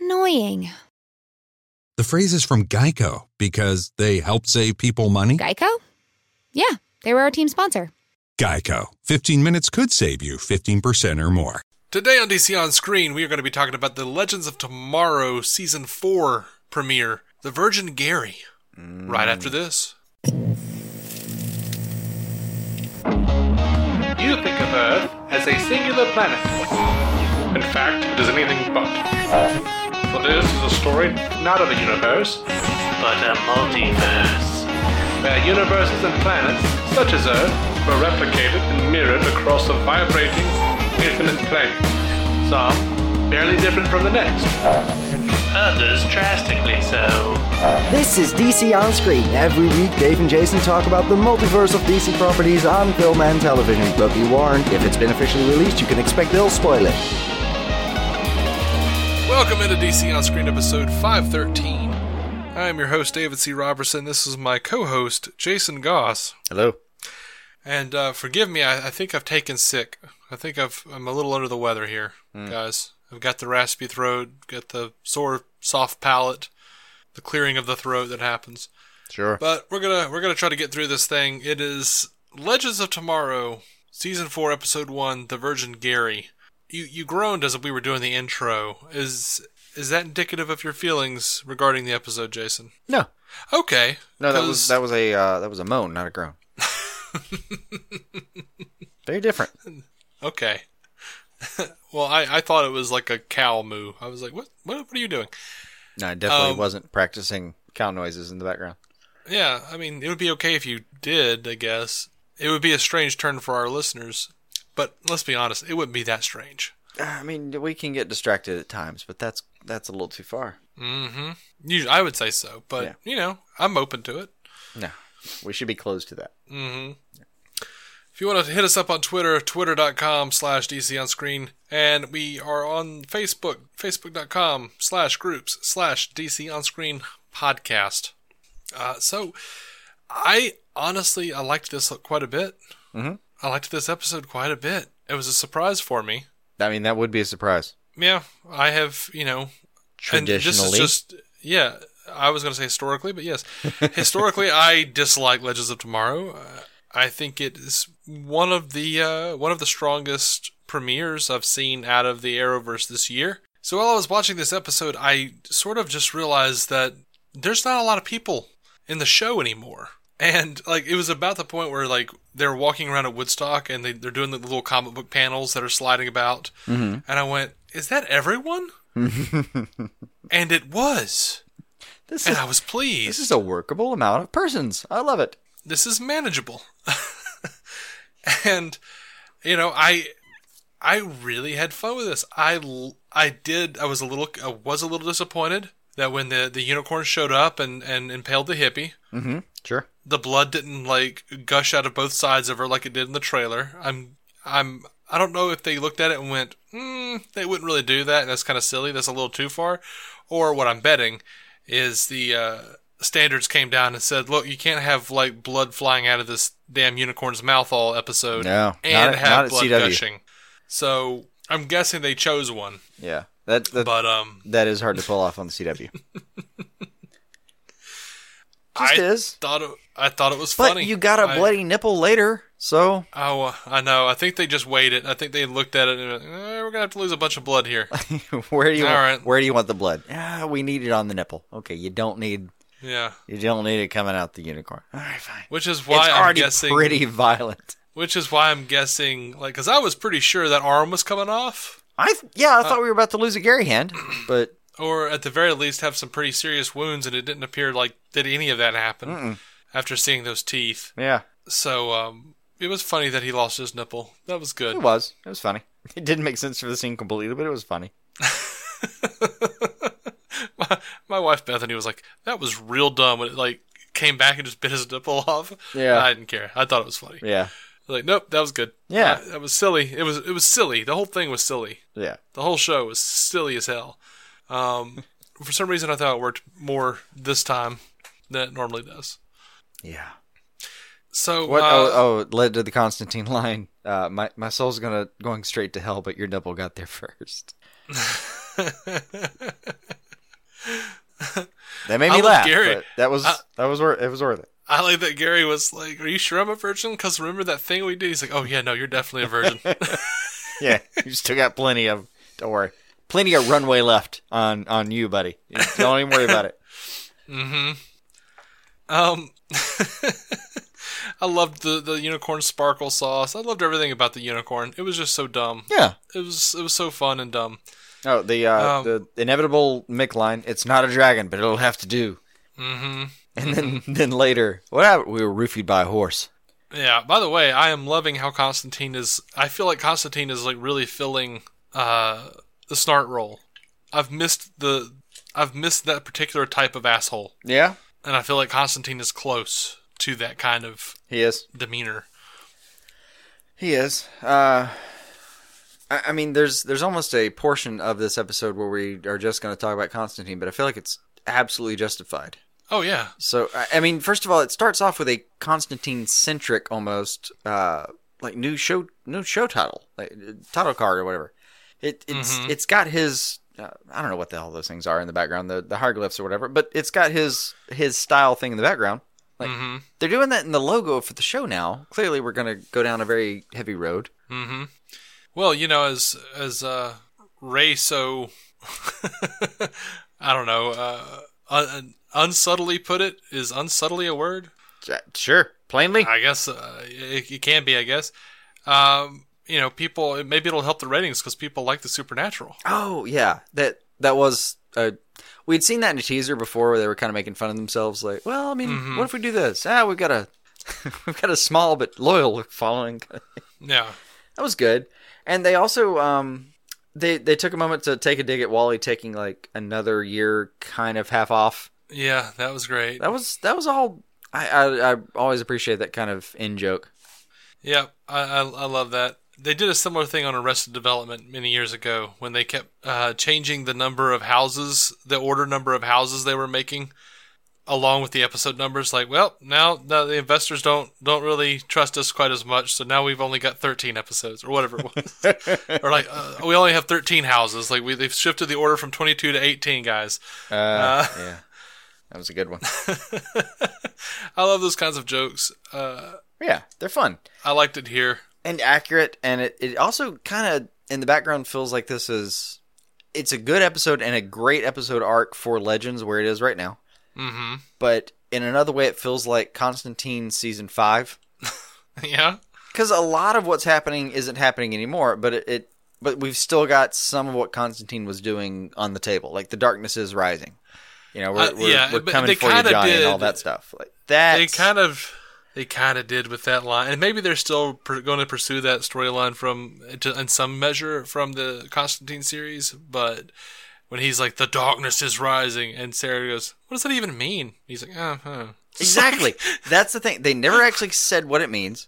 Annoying. The phrase is from Geico because they help save people money. Geico? Yeah, they were our team sponsor. Geico. 15 minutes could save you 15% or more. Today on DC On Screen, we are going to be talking about the Legends of Tomorrow Season 4 premiere, The Virgin Gary. Mm. Right after this. You think of Earth as a singular planet. In fact, it is anything but. Uh, This is a story not of a universe, but a multiverse. where universes and planets, such as Earth, were replicated and mirrored across a vibrating, infinite plane. Some barely different from the next. Others drastically so. This is DC On Screen. Every week, Dave and Jason talk about the multiverse of DC properties on film and television. But be warned, if it's been officially released, you can expect they'll spoil it. Welcome into DC On Screen episode 513. I am your host, David C. Robertson. This is my co host, Jason Goss. Hello. And uh, forgive me, I, I think I've taken sick. I think I've, I'm a little under the weather here, guys. I've got the raspy throat, got the sore, soft palate, the clearing of the throat that happens. Sure. But we're gonna we're gonna try to get through this thing. It is Legends of Tomorrow, season four, episode one, The Virgin Gary. You you groaned as if we were doing the intro. Is is that indicative of your feelings regarding the episode, Jason? no, Okay. no, that 'cause- was that was a uh, that was a moan, not a groan. Very different. Okay. well, I, I thought it was like a cow moo. I was like, what what what are you doing? No, I definitely Um, wasn't practicing cow noises in the background. Yeah, I mean, it would be okay if you did, I guess. It would be a strange turn for our listeners. But let's be honest, it wouldn't be that strange. I mean, we can get distracted at times, but that's that's a little too far. Mm-hmm. Usually, I would say so, but Yeah. you know, I'm open to it. No, we should be closed to that. Mm-hmm. If you want to hit us up on Twitter, twitter.com slash DC on screen, and we are on Facebook, facebook.com slash groups slash DC on screen podcast. Uh, so I honestly, I liked this quite a bit. Mhm. I liked this episode quite a bit. It was a surprise for me. I mean, that would be a surprise. Yeah, I have, you know, and this is Traditionally, just yeah. I was going to say historically, but yes, historically, I dislike Legends of Tomorrow. Uh, I think it is one of the uh, one of the strongest premieres I've seen out of the Arrowverse this year. So while I was watching this episode, I sort of just realized that there's not a lot of people in the show anymore. And like it was about the point where like they're walking around at Woodstock and they, they're doing the little comic book panels that are sliding about. Mm-hmm. And I went, "Is that everyone?" and it was, this and is I was pleased. this is a workable amount of persons. I love it. this is manageable. and you know, I I really had fun with this. I I did. I was a little I was a little disappointed that when the the unicorn showed up and and impaled the hippie, Mm-hmm. Sure. The blood didn't like gush out of both sides of her like it did in the trailer. I'm I'm I don't know if they looked at it and went, hmm, they wouldn't really do that, and that's kind of silly. That's a little too far. Or what I'm betting is the uh, standards came down and said, look, you can't have like blood flying out of this damn unicorn's mouth all episode, No, and at- have blood CW. gushing. So I'm guessing they chose one, Yeah. That that, but um, that is hard to pull off on the CW. Just I is. thought it, I thought it was funny. But you got a bloody nipple later, so Oh, uh, I know. I think they just waited. I think they looked at it and went, eh, we're gonna have to lose a bunch of blood here. where do you All want, right. where do you want the blood? Ah, we need it on the nipple. Okay, you don't need yeah, you don't need it coming out the unicorn. All right, fine. which is why it's I'm already guessing. pretty violent. Which is why I'm guessing, like, because I was pretty sure that arm was coming off. I th- yeah, I thought we were about to lose a Gary hand, but or at the very least have some pretty serious wounds, and it didn't appear like did any of that happen Mm-mm. After seeing those teeth. yeah, So um, it was funny that he lost his nipple. That was good. it was. It was funny. It didn't make sense for the scene completely, but it was funny. my, my wife Bethany was like, "That was real dumb." When it like came back and just bit his nipple off. Yeah. I didn't care. I thought it was funny. Yeah, Like, nope, that was good. Yeah. Uh, that was silly. It was it was silly. The whole thing was silly. yeah. The whole show was silly as hell. Um, for some reason, I thought it worked more this time than it normally does. Yeah. So What? uh, oh, oh, it led to the Constantine line. Uh, my my soul's gonna going straight to hell, but your nipple got there first. That made me laugh. Gary. That was I- that was worth it was worth it. I like that Gary was like, "Are you sure I'm a virgin?" Because remember that thing we did? He's like, "Oh yeah, no, you're definitely a virgin." Yeah, you still got plenty of. Don't worry, plenty of runway left on on you, buddy. Don't even worry about it. Mm-hmm. Um, I loved the the unicorn sparkle sauce. I loved everything about the unicorn. It was just so dumb. Yeah. It was it was so fun and dumb. Oh, the uh, Um, the inevitable Mick line. It's not a dragon, but it'll have to do. Mm-hmm. And then then later, what happened? We were roofied by a horse. Yeah. By the way, I am loving how Constantine is. I feel like Constantine is like really filling uh the snart role. I've missed the I've missed that particular type of asshole, Yeah, and I feel like Constantine is close to that kind of he is. demeanor. He is. Uh, I, I mean, there's there's almost a portion of this episode where we are just going to talk about Constantine, but I feel like it's absolutely justified. Oh yeah. So, I- mean, first of all, it starts off with a Constantine centric almost uh, like new show new show title, like title card or whatever. It it's Mhm. it's got his uh, I don't know what the hell those things are in the background, the the hieroglyphs or whatever, but it's got his his style thing in the background. Like Mm-hmm. they're doing that in the logo for the show now. Clearly, we're going to go down a very heavy road. Mm-hmm. Well, you know, as as uh, Ray so I don't know, uh, un- unsubtly put it, is unsubtly a word? Sure, plainly. I guess uh, it, it can be. I guess. Um, you know, people. Maybe it'll help the ratings because people like the supernatural. Oh yeah, that that was. Uh, we'd seen that in a teaser before, where they were kind of making fun of themselves. Like, well, I mean, Mhm. what if we do this? Ah, we've got a we've got a small but loyal following. Yeah. that was good. And they also um they they took a moment to take a dig at Wally taking like another year, kind of half off. Yeah, that was great. That was that was all. I I, I always appreciate that kind of in joke. Yeah, I, I I love that. They did a similar thing on Arrested Development many years ago when they kept uh, changing the number of houses, the order number of houses they were making, along with the episode numbers. Like, well, now, now the investors don't don't really trust us quite as much, so now we've only got thirteen episodes or whatever it was, or like uh, we only have thirteen houses. Like we they've shifted the order from twenty two to eighteen, guys. Uh, Uh, yeah, that was a good one. I love those kinds of jokes. Uh, yeah, they're fun. I liked it here. And accurate and it, it also kind of in the background feels like this is it's a good episode and a great episode arc for legends where it is right now. Mm-hmm. but in another way it feels like constantine season five. Yeah. because a lot of what's happening isn't happening anymore but it, it but we've still got some of what constantine was doing on the table. Like the darkness is rising. You know we're, Uh, we're, yeah, we're coming for you johnny and all that stuff. Like that They kind of, they kind of did with that line, and maybe they're still per- going to pursue that storyline from, to, in some measure, from the Constantine series. But when he's like, "The darkness is rising," and Sarah goes, "What does that even mean?" He's like, "Uh huh." Exactly. That's the thing. They never actually said what it means.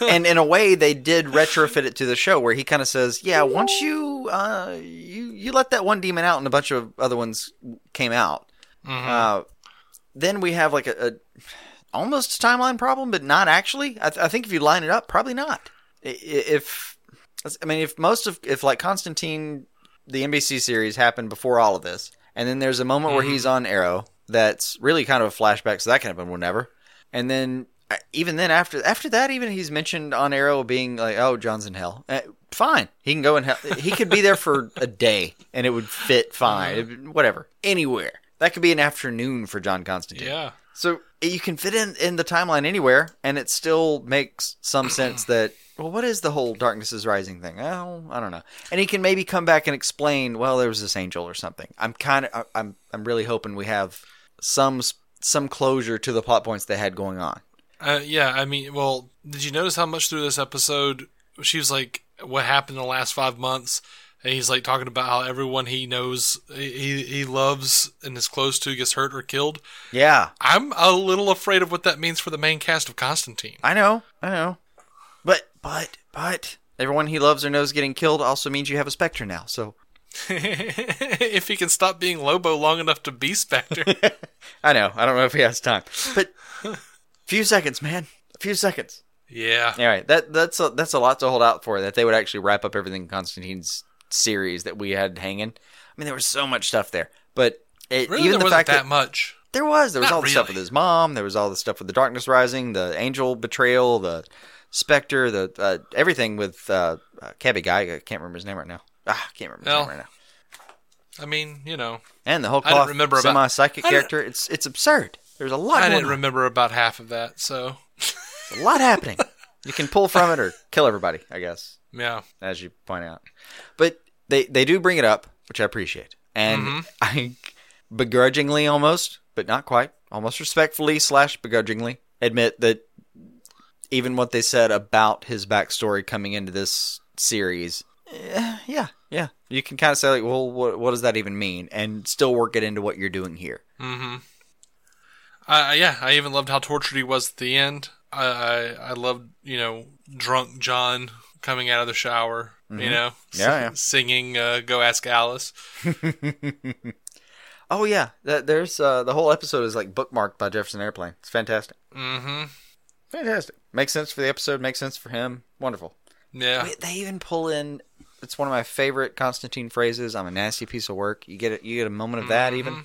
and in a way they did retrofit it to the show where he kind of says, "Yeah, once you uh you you let that one demon out and a bunch of other ones came out." Mhm. Uh then we have like a, a almost a timeline problem, but not actually. I, th- I think if you line it up, probably not. If I mean, if most of if like Constantine, the NBC series happened before all of this, and then there's a moment where Mhm. he's on Arrow that's really kind of a flashback, so that can happen whenever. And then uh, even then after after that, even he's mentioned on Arrow being like, "Oh, John's in hell." Uh, fine, he can go in hell. he could be there for a day, and it would fit fine. It- whatever, anywhere. That could be an afternoon for John Constantine. Yeah. So you can fit in in the timeline anywhere, and it still makes some sense that well, what is the whole darkness is rising thing? Oh, I don't know. And he can maybe come back and explain. Well, there was this angel or something. I'm kind of I'm I'm really hoping we have some some closure to the plot points they had going on. Uh, yeah, I mean, well, did you notice how much through this episode she was like, "What happened in the last five months?" And he's like talking about how everyone he knows, he he loves and is close to gets hurt or killed. Yeah, I'm a little afraid of what that means for the main cast of Constantine. I know, I know, but but but everyone he loves or knows getting killed also means you have a Spectre now. So if he can stop being Lobo long enough to be Spectre. I know. I don't know if he has time, but few seconds, man. A few seconds. Yeah. All right. That that's a, that's a lot to hold out for. That they would actually wrap up everything Constantine's series that we had hanging. I mean, there was so much stuff there, but it, Really, even there the wasn't fact that that much. there was there was Not all the stuff with his mom. There was all the stuff with the darkness rising, the angel betrayal, the specter, the uh, everything with uh, uh, Cabby guy. I can't remember his name right now. Ah, I can't remember his Well, name right now. I mean, you know, And the whole I didn't cloth remember about- semi psychic I character. It's it's absurd. There's a lot. I didn't on. remember about half of that. So a lot happening. You can pull from it or kill everybody, I guess, yeah, as you point out. But they they do bring it up, which I appreciate, and Mhm. I begrudgingly almost, but not quite, almost respectfully slash begrudgingly admit that even what they said about his backstory coming into this series, eh, yeah, yeah, you can kind of say like, well, what what does that even mean, and still work it into what you're doing here. Mm-hmm. I yeah, I even loved how tortured he was at the end. I I, I loved you know drunk John coming out of the shower. You Mhm. know, Yeah, yeah. singing uh, "Go Ask Alice." Oh yeah, there's uh, the whole episode is like bookmarked by Jefferson Airplane. It's fantastic. Mm hmm Fantastic. Makes sense for the episode. Makes sense for him. Wonderful. Yeah, they even pull in. It's one of my favorite Constantine phrases. I'm a nasty piece of work. You get it. You get a moment of that. Even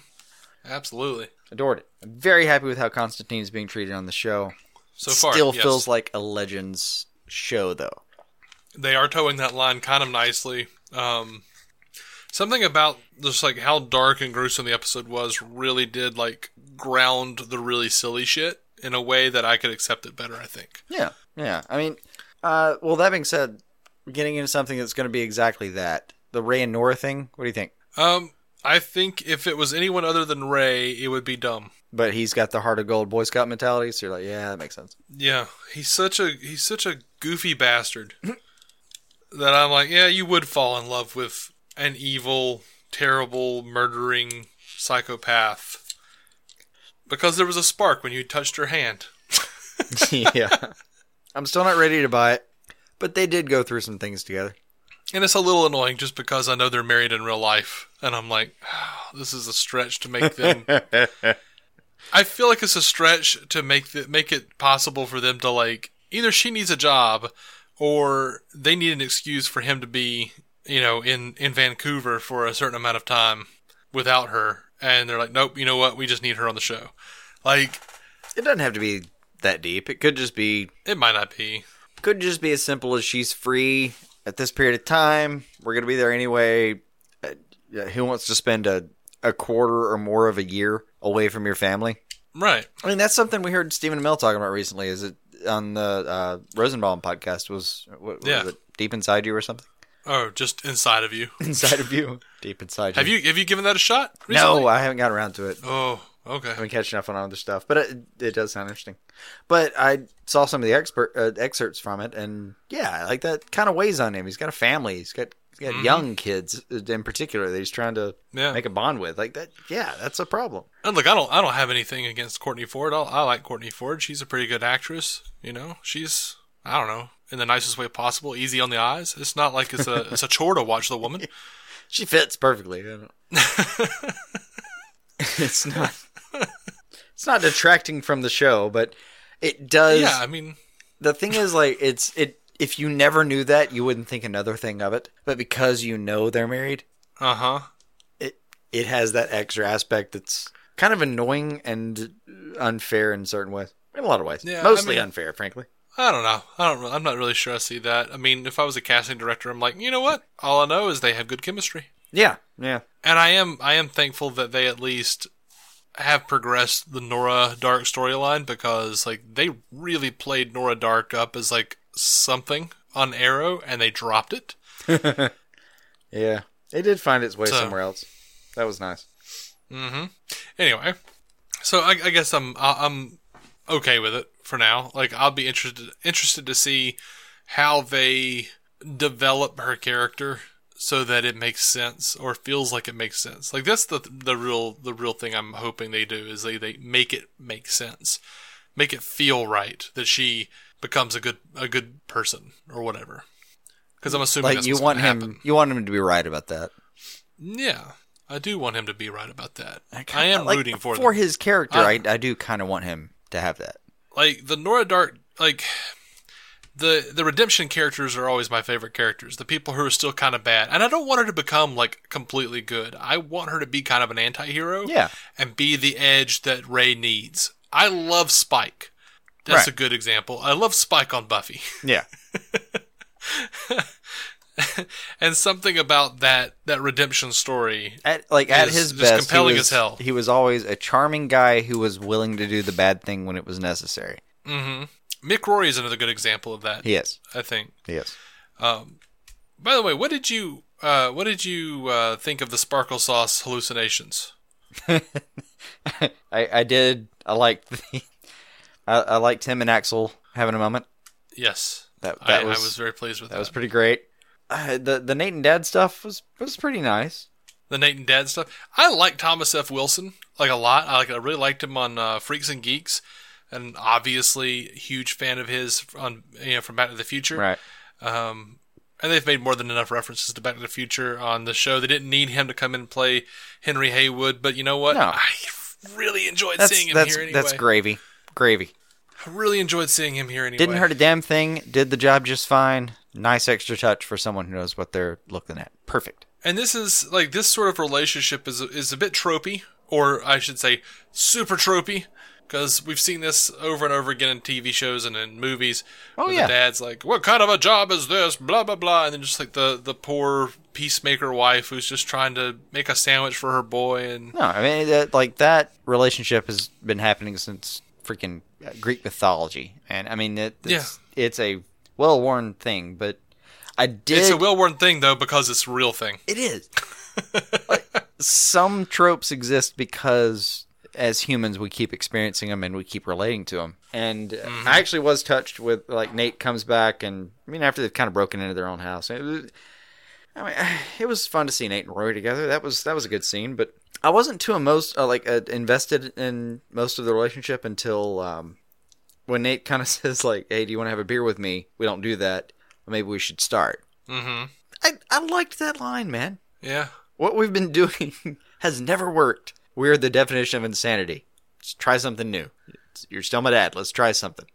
absolutely. adored it. I'm very happy with how Constantine is being treated on the show. So far, still yes. feels like a Legends show though. They are towing that line kind of nicely. Um, something about just like how dark and gruesome the episode was really did like ground the really silly shit in a way that I could accept it better. I think. Yeah, yeah. I mean, uh, well, that being said, getting into something that's going to be exactly that. The Ray and Nora thing. What do you think? Um, I think if it was anyone other than Ray, it would be dumb. But he's got the heart of gold Boy Scout mentality, so you're like, yeah, that makes sense. Yeah, he's such a he's such a goofy bastard that I'm like, yeah, you would fall in love with an evil, terrible, murdering psychopath because there was a spark when you touched her hand. yeah. I'm still not ready to buy it, but they did go through some things together. And it's a little annoying just because I know they're married in real life, and I'm like, this is a stretch to make them. I feel like it's a stretch to make the, make it possible for them to like either she needs a job, or they need an excuse for him to be, you know, in in Vancouver for a certain amount of time without her, and they're like, nope, you know what, we just need her on the show. Like, It doesn't have to be that deep. It could just be it might not be. could just be as simple as she's free at this period of time. We're going to be there anyway. Uh, who wants to spend a a quarter or more of a year away from your family? Right. I mean, that's something we heard Stephen Amell talking about recently. Is it on the uh, Rosenbaum podcast? Was what, what Yeah. was it deep inside you or something? Oh, just inside of you. Inside of you, deep inside you. Have you have you given that a shot? Recently? No, I haven't got around to it. Oh, okay. I've been catching up on other stuff, but it, it does sound interesting. But I saw some of the expert uh, excerpts from it, and yeah, like that kind of weighs on him. He's got a family. He's got got Mhm. young kids uh, in particular that he's trying to Yeah. make a bond with. Like that, yeah, that's a problem. And look, I don't, I don't have anything against Courtney Ford. I, I like Courtney Ford. She's a pretty good actress. You know, she's, I don't know, in the nicest way possible, easy on the eyes. It's not like it's a, it's a chore to watch the woman. She fits perfectly. It's not. It's not detracting from the show, but it does. Yeah, I mean, the thing is, like, it's it. If you never knew that, you wouldn't think another thing of it. But because you know they're married, uh huh. it it has that extra aspect that's kind of annoying and unfair in certain ways. In a lot of ways, Yeah, I mostly mean- unfair, frankly. I don't know. I don't. I'm not really sure I see that. I mean, if I was a casting director, I'm like, you know what? All I know is they have good chemistry. Yeah, yeah. And I am, I am thankful that they at least have progressed the Nora Darhk storyline because like they really played Nora Darhk up as like something on Arrow and they dropped it. Yeah, it did find its way So- somewhere else. That was nice. Mm-hmm. Anyway, so I, I guess I'm I'm okay with it for now. Like I'll be interested interested to see how they develop her character so that it makes sense or feels like it makes sense. Like that's the the real the real thing I'm hoping they do is they they make it make sense, make it feel right that she becomes a good a good person or whatever. Because I'm assuming Like that's you want him, happen. you want him to be right about that. Yeah, I do want him to be right about that. I, am Like, rooting for for them. his character. I- I, I do kind of want him to have that. like the Nora Darhk like the the redemption characters are always my favorite characters. The people who are still kind of bad. And I don't want her to become like completely good. I want her to be kind of an anti-hero Yeah. and be the edge that Ray needs. I love Spike. That's Right. a good example. I love Spike on Buffy. Yeah. and something about that that redemption story At, like at is his best, compelling he was, as hell. He was always a charming guy who was willing to do the bad thing when it was necessary. hmm Mick Rory is another good example of that. yes. I think. Yes. Um, by the way, what did you uh, what did you uh, think of the sparkle sauce hallucinations? I, I did. I liked the. I, I liked him and Axel having a moment. Yes, That I, that I was, was very pleased with that that. was pretty great. Uh, the the Nate and Dad stuff was was pretty nice. the Nate and Dad stuff. I like Thomas F. Wilson like a lot. I like I really liked him on uh, Freaks and Geeks, and obviously huge fan of his on you know from Back to the Future. Right. Um, and they've made more than enough references to Back to the Future on the show. They didn't need him to come in and play Henry Heywood, but you know what? No. I really enjoyed That's seeing him that's here anyway. that's gravy. Gravy. I really enjoyed seeing him here anyway. Didn't hurt a damn thing. Did the job just fine. Nice extra touch for someone who knows what they're looking at. Perfect. And this is like this sort of relationship is is a bit tropey, or I should say, super tropey, because we've seen this over and over again in TV shows and in movies. Oh, yeah. the dad's like, "What kind of a job is this?" Blah blah blah, and then just like the the poor peacemaker wife who's just trying to make a sandwich for her boy, and No, I mean that, like that relationship has been happening since freaking Greek mythology, and I mean it, it's, it's a well-worn thing. But I did. it's a well-worn thing though because it's a real thing. It is. like, some tropes exist because as humans we keep experiencing them and we keep relating to them. And uh, I actually was touched with like Nate comes back and I mean after they've kind of broken into their own house. It I mean it was fun to see Nate and Roy together. That was that was a good scene, but I wasn't too most uh, like uh, invested in most of the relationship until um, when Nate kind of says like, "Hey, do you want to have a beer with me?" We don't do that. Maybe we should start. Mm-hmm. I I liked that line, man. Yeah. What we've been doing has never worked. We're the definition of insanity. Let's try something new. You're still my dad. Let's try something.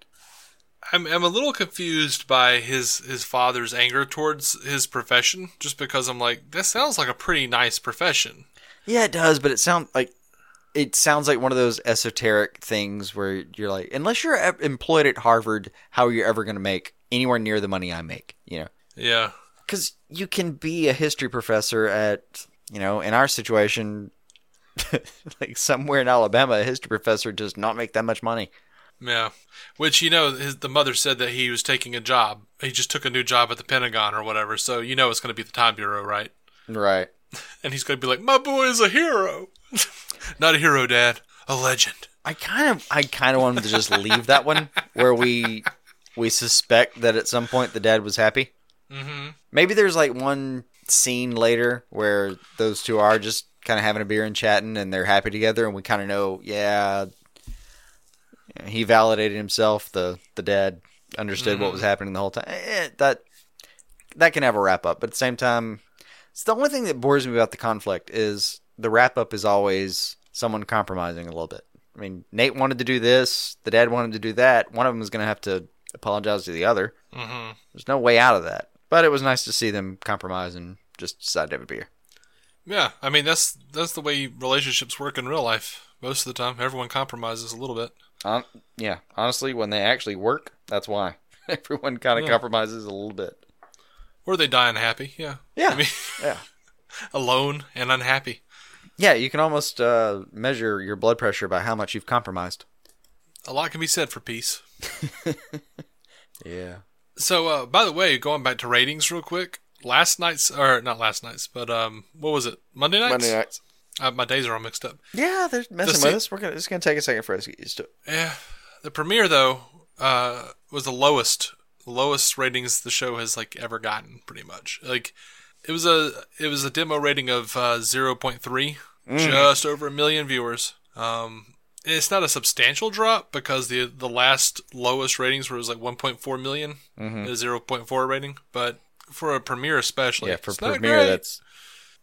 I'm I'm a little confused by his his father's anger towards his profession, just because I'm like, that sounds like a pretty nice profession. Yeah, it does, but it sounds like it sounds like one of those esoteric things where you're like, unless you're employed at Harvard, how are you ever going to make anywhere near the money I make? You know, Yeah. because you can be a history professor at, you know, in our situation, like somewhere in Alabama, a history professor does not make that much money. Yeah, which you know, his, the mother said that he was taking a job. He just took a new job at the Pentagon or whatever. So you know it's going to be the Time Bureau, right? Right. And he's going to be like, "My boy is a hero, not a hero, Dad, a legend." I kind of, I kind of wanted to just leave that one where we we suspect that at some point the dad was happy. Mm-hmm. Maybe there's like one scene later where those two are just kind of having a beer and chatting, and they're happy together, and we kind of know, yeah, he validated himself. The the dad understood what Mhm. was happening the whole time. Eh, that that can have a wrap up, but at the same time, it's the only thing that bores me about the conflict is the wrap up is always someone compromising a little bit. I mean, Nate wanted to do this, the dad wanted to do that. One of them is going to have to apologize to the other. Mm-hmm. There's no way out of that. But it was nice to see them compromise and just decide to have a beer. Yeah, I mean that's that's the way relationships work in real life. Most of the time, everyone compromises a little bit. Um, yeah, honestly, when they actually work, that's why everyone kind of Yeah. compromises a little bit. Or they die unhappy. Yeah. Yeah. I mean, Yeah. alone and unhappy. Yeah, you can almost uh, measure your blood pressure by how much you've compromised. A lot can be said for peace. Yeah. So, uh, by the way, going back to ratings real quick, last night's or not last night's, but um, what was it? Monday nights. Monday nights. Uh, my days are all mixed up. Yeah, they're messing se- with us. We're gonna. It's gonna take a second for us to get used to it. Yeah, the premiere though uh, was the lowest lowest ratings the show has like ever gotten, pretty much. Like it was a it was a demo rating of uh, zero point three, just over a million viewers. Um, it's not a substantial drop because the the last lowest ratings was like 1.4 million, a 0.4 rating. But for a premiere, especially, Yeah, for it's premiere, that's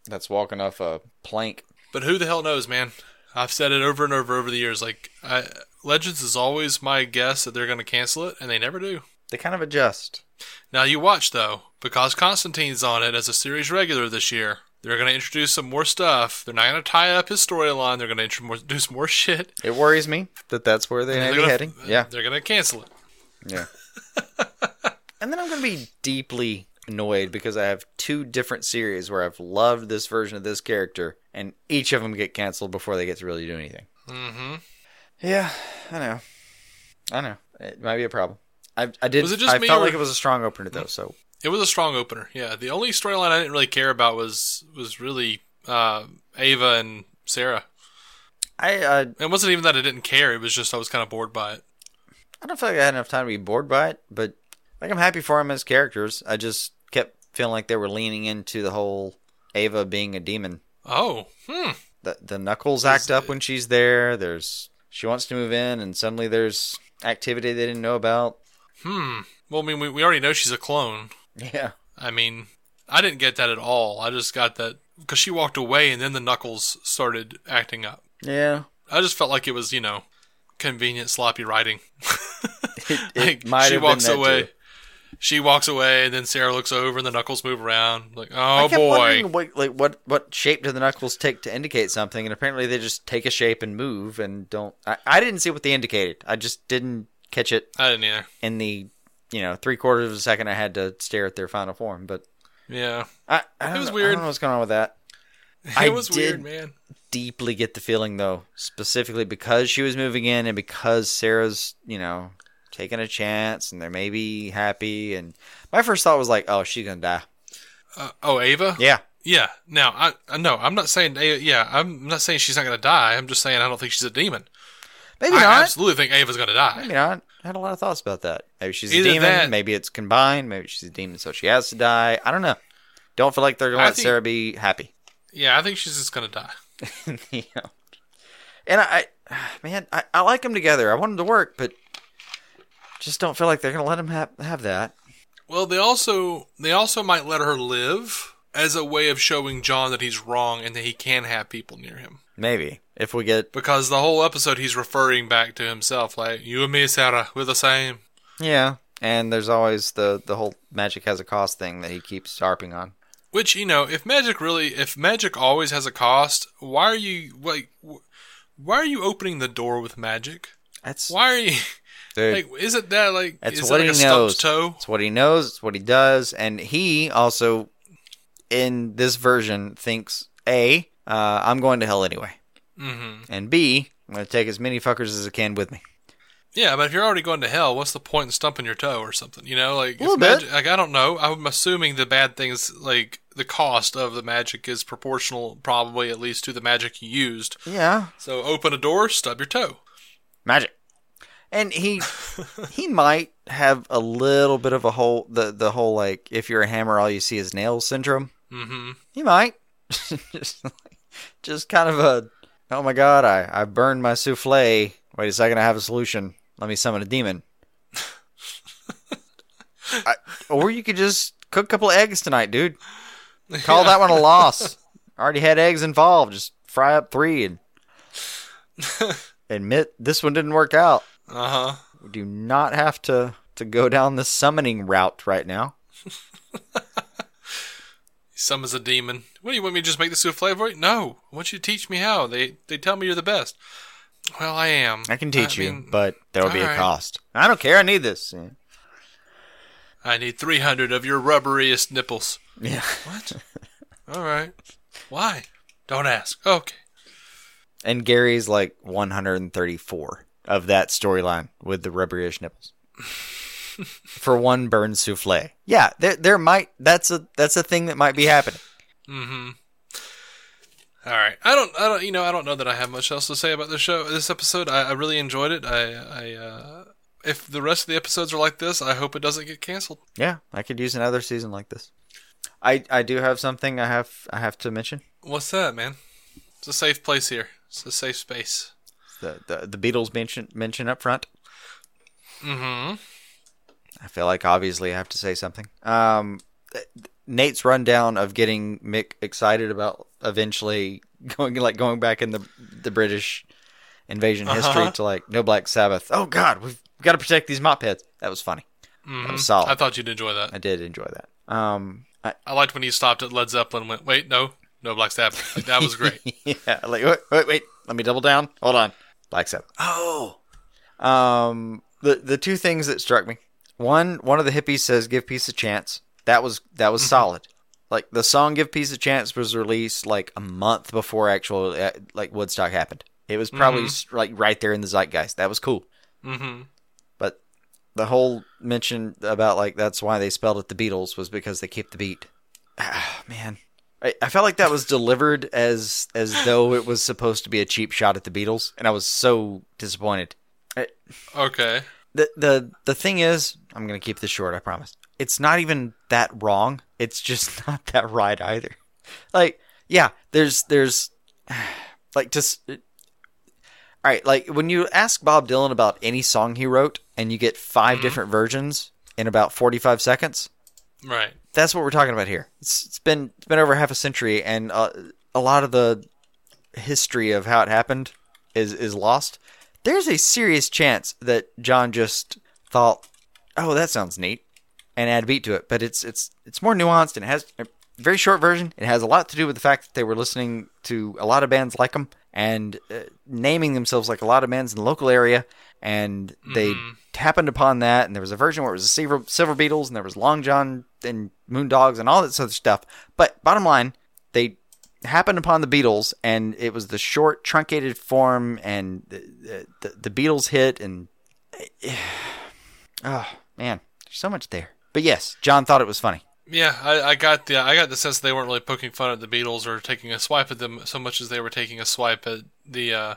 that's walking off a plank. But who the hell knows, man? I've said it over and over over the years. Like I, Legends is always my guess that they're going to cancel it, and they never do. They kind of adjust. Now you watch though, because Constantine's on it as a series regular this year. They're going to introduce some more stuff. They're not going to tie up his storyline. They're going to introduce more shit. It worries me that that's where they gonna- heading. Yeah, they're going to cancel it. yeah. and then I'm going to be deeply annoyed because I have two different series where I've loved this version of this character, and each of them get canceled before they get to really do anything. Mm-hmm. Yeah, I know. I know. It might be a problem. I, I did. Was it just I me felt or- like it was a strong opener though. So It was a strong opener. Yeah, the only storyline I didn't really care about was was really uh, Ava and Sarah. I uh, It wasn't even that I didn't care. It was just I was kind of bored by it. I don't feel like I had enough time to be bored by it, but like I'm happy for them as characters. I just kept feeling like they were leaning into the whole Ava being a demon. Oh, hmm. The the Knuckles act up when she's there. There's she wants to move in, and suddenly there's activity they didn't know about. Hmm. Well, I mean, we, we already know she's a clone. Yeah, I mean, I didn't get that at all. I just got that because she walked away and then the Knuckles started acting up. yeah. I just felt like it was, you know, convenient sloppy writing. It, like, might she have walks been that away. too. She walks away, and then Sarah looks over, and the Knuckles move around. Like, oh I kept boy. wondering what like what what shape do the knuckles take to indicate something, and apparently they just take a shape and move and don't. I, I didn't see what they indicated. I just didn't catch it I didn't either. in the you know three quarters of a second I had to stare at their final form. But Yeah, I, I don't was know, I weird. don't know what's going on with that. it I was weird, man. deeply get the feeling though, specifically because she was moving in and because Sarah's you know taking a chance and they may be happy. And my first thought was like, oh, she's gonna die. Uh, oh, Ava. Yeah, Yeah. Now, I, I no, I'm not saying. A- Yeah, I'm not saying she's not gonna die. I'm just saying I don't think she's a demon. maybe I not. absolutely think Ava's gonna die. Maybe not. I had a lot of thoughts about that. Maybe she's a demon. that- Maybe it's combined. Maybe she's a demon, so she has to die. I don't know. Don't feel like they're gonna I let think- Sarah be happy. Yeah, I think she's just gonna die. you know. And I, I man, I, I like them together. I want them to work, but just don't feel like they're gonna let him have have that. Well, they also they also might let her live as a way of showing John that he's wrong and that he can have people near him. Maybe if we get Because the whole episode he's referring back to himself, like you and me, Sarah, we're the same. yeah. And there's always the the whole magic has a cost thing that he keeps harping on. Which you know, if magic really, if magic always has a cost, why are you like, why are you opening the door with magic? That's Why are you? Dude, Like, is it that like? That's what like he knows. toe? It's what he knows. It's what he does. And he also, in this version, thinks A, uh, I'm going to hell anyway. hmm And B, I'm going to take as many fuckers as I can with me. Yeah, but if you're already going to hell, what's the point in stumping your toe or something? You know, like if little bit. magic, like I don't know. I'm assuming the bad things, like the cost of the magic, is proportional, probably at least to the magic you used. Yeah. So open a door, stub your toe. Magic. And he he might have a little bit of a whole the the whole like if you're a hammer all you see is nails syndrome. hmm He might. just like, just kind of a oh my god, I I burned my souffle. Wait a second, I have a solution. Let me summon a demon. I, or you could just cook a couple of eggs tonight, dude. Call that one a loss. Already had eggs involved. Just fry up three and admit this one didn't work out. Uh huh. We do not have to to go down the summoning route right now. Summons a demon. What do you want me to just make the souffle for you? No, I want you to teach me how. They they tell me you're the best. Well, I am. I can teach you, mean, but there will be a alright. cost. I don't care. I need this. Yeah. I need 300 of your rubberiest nipples. Yeah. What? All right. Why? Don't ask. Okay. And Gary's like 134 of that storyline with the rubberish nipples. For one burn souffle. Yeah, there there might that's a that's a thing that might be happening. Mm-hmm. All right. I don't. I don't. You know. I don't know that I have much else to say about this show. This episode. I, I really enjoyed it. I. I. Uh, if the rest of the episodes are like this, I hope it doesn't get canceled. Yeah, I could use another season like this. I I do have something I have I have to mention. What's that, man? It's a safe place here. It's a safe space. The the, the Beatles mention mention up front. Mm-hmm. I feel like obviously I have to say something. Um, Nate's rundown of getting Mick excited about eventually going like going back in the the British invasion history Uh-huh. to like no Black Sabbath. Oh God, we've got to protect these mop heads. That was funny. That was solid. I thought you'd enjoy that. I did enjoy that. Um, I, I liked when you stopped at Led Zeppelin and went, wait, no, no Black Sabbath. Like, that was great. yeah, like wait, wait, wait, let me double down. Hold on, Black Sabbath. oh. Um, the the two things that struck me. One, one of the hippies says, "Give peace a chance." That was that was solid. Like the song "Give Peace a Chance" was released like a month before actual uh, like Woodstock happened. It was probably Mhm. like right there in the zeitgeist. That was cool. Mm-hmm. But the whole mention about like that's why they spelled it the Beatles was because they kept the beat. Ah, man, I, I felt like that was delivered as as though it was supposed to be a cheap shot at the Beatles, and I was so disappointed. I, Okay. the the the thing is, I'm gonna keep this short. I promise. It's not even that wrong. It's just not that right either. Like, yeah, there's there's like just. Uh, All right, like when you ask Bob Dylan about any song he wrote, and you get 5 mm-hmm. different versions in about 45 seconds, Right. That's what we're talking about here. It's, it's been it's been over half a century, and uh, a lot of the history of how it happened is is lost. There's a serious chance that John just thought, "Oh, that sounds neat," and add a beat to it. But it's it's it's more nuanced and it has a very short version. It has a lot to do with the fact that they were listening to a lot of bands like them and uh, naming themselves like a lot of bands in the local area, and they happened upon that. And there was a version where it was the Silver, Silver Beatles, and there was Long John and Moondogs and all that sort of stuff. But bottom line, they happened upon the Beatles, and it was the short, truncated form, and the the, the Beatles hit, and oh man, there's so much there. But yes, John thought it was funny. Yeah, I, I got the I got the sense they weren't really poking fun at the Beatles or taking a swipe at them so much as they were taking a swipe at the uh,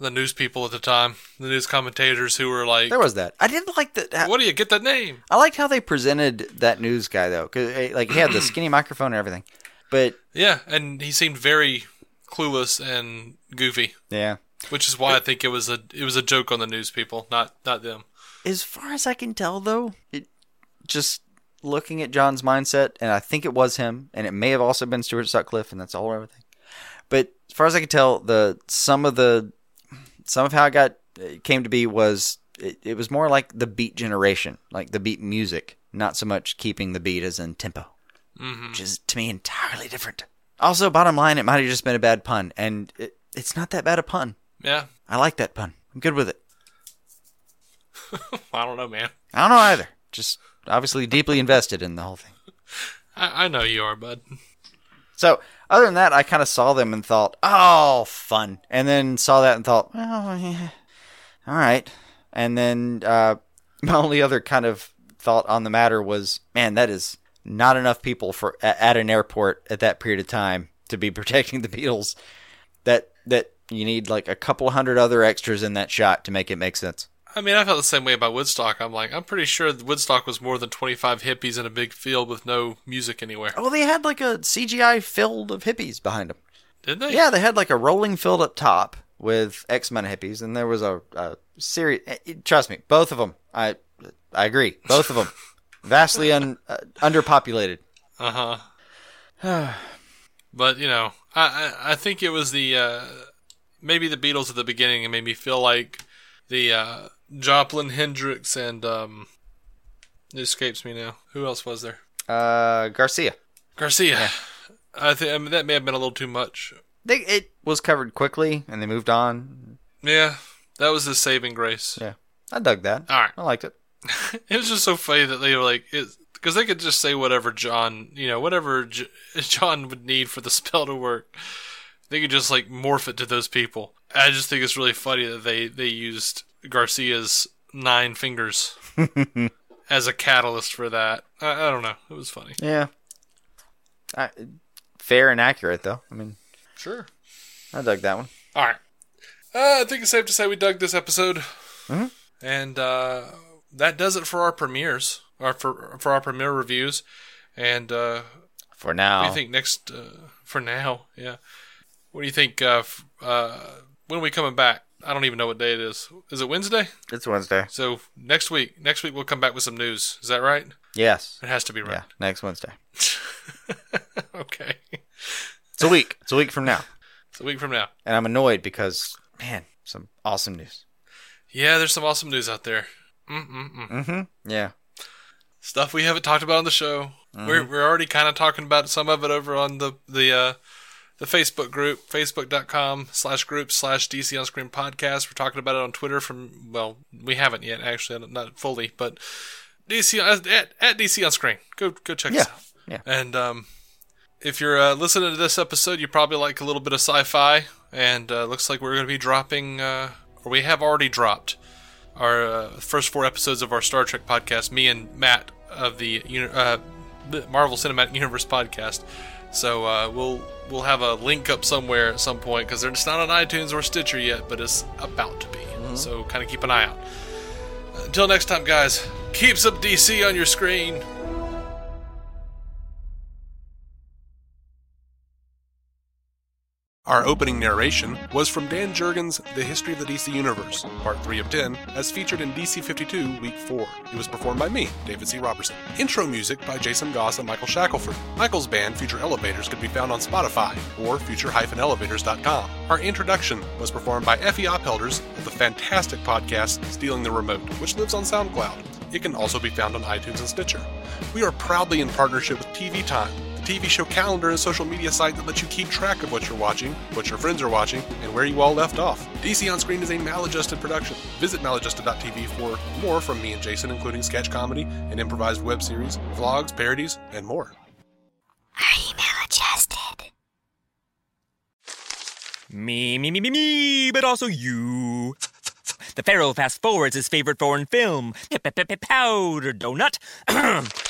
the news people at the time, the news commentators who were like, There was that. I didn't like that. Uh, "What do you get that name?" I liked how they presented that news guy though, because eh, like he had the skinny microphone and everything. But Yeah, and he seemed very clueless and goofy, yeah, which is why I think it was a it was a joke on the news people, not not them. as far as I can tell, though, it just looking at John's mindset, and I think it was him, and it may have also been Stuart Sutcliffe, and that's all everything. But as far as I can tell, the some of the some of how it got it came to be was it, it was more like the beat generation, like the beat music, not so much keeping the beat as in tempo, Mm-hmm. which is to me entirely different. Also, bottom line, it might have just been a bad pun, and it, it's not that bad a pun. Yeah, I like that pun. I'm good with it. I don't know, man. I don't know either. Just obviously deeply invested in the whole thing. I, I know you are, bud. So, other than that, I kind of saw them and thought, oh, fun. And then saw that and thought, well, yeah, all right. And then uh, my only other kind of thought on the matter was, man, that is not enough people for at an airport at that period of time to be protecting the Beatles. That that you need like a couple hundred other extras in that shot to make it make sense. I mean, I felt the same way about Woodstock. I'm like, I'm pretty sure Woodstock was more than 25 hippies in a big field with no music anywhere. Well, they had like a CGI field of hippies behind them. Did they? Yeah, they had like a rolling field up top with X Men hippies, and there was a, a series. eh, Trust me, both of them. I I agree. Both of them vastly un, uh, underpopulated. Uh huh. but you know, I, I I think it was the uh, maybe the Beatles at the beginning. It made me feel like the uh, Joplin, Hendrix, and um, it escapes me now. Who else was there? Uh, Garcia. Garcia. I think I mean, that may have been a little too much. They it was covered quickly, and they moved on. Yeah, that was the saving grace. Yeah, I dug that. All right. I liked it. it was just so funny that they were like, because they could just say whatever John, you know, whatever J- John would need for the spell to work. They could just like morph it to those people. I just think it's really funny that they they used Garcia's nine fingers as a catalyst for that. I, I don't know. It was funny. Yeah. I, fair and accurate, though. I mean, Sure. I dug that one. All right. Uh, I think it's safe to say we dug this episode, Mm-hmm. and uh, that does it for our premieres, or for for our premiere reviews. And uh, For what now. do you think next? Uh, for now, yeah. What do you think? Uh, f- uh, when are we coming back? I don't even know what day it is. Is it Wednesday? It's Wednesday. So next week, next week we'll come back with some news. Is that right? Yes. It has to be right. Yeah, next Wednesday. okay. It's a week. It's a week from now. It's a week from now. And I'm annoyed because, man, some awesome news. Yeah, there's some awesome news out there. Mm-mm-mm. Mm-hmm. Yeah. stuff we haven't talked about on the show. We're we're already kind of talking about some of it over on the the uh, the Facebook group, facebook.com slash group slash DC on Screen podcast. We're talking about it on Twitter from well, we haven't yet actually, not fully, but DC uh, at, at DC on Screen. Go go check Yeah. us out. Yeah. And um, if you're uh, listening to this episode, you probably like a little bit of sci-fi, and uh, looks like we're going to be dropping, uh, or we have already dropped our uh, first four episodes of our Star Trek podcast. Me and Matt of the uh, the Marvel Cinematic Universe podcast. So uh, we'll we'll have a link up somewhere at some point because it's not on iTunes or Stitcher yet, but it's about to be. So kind of keep an eye out. Until next time, guys. Keep some DC on your screen. Our opening narration was from Dan Jurgens' The History of the DC Universe, Part 3 of 10, as featured in DC 52, Week 4. It was performed by me, David C. Robertson. Intro music by Jason Goss and Michael Shackelford. Michael's band, Future Elevators, could be found on Spotify or future-elevators.com. Our introduction was performed by Effie Ophelders of the fantastic podcast Stealing the Remote, which lives on SoundCloud. It can also be found on iTunes and Stitcher. We are proudly in partnership with TV Time, TV show calendar and social media site that lets you keep track of what you're watching, what your friends are watching, and where you all left off. DC On Screen is a maladjusted production. Visit maladjusted.tv for more from me and Jason, including sketch comedy, an improvised web series, vlogs, parodies, and more. Are you maladjusted? Me, me, me, me, me, but also you. The Pharaoh fast forwards his favorite foreign film, Powder Donut.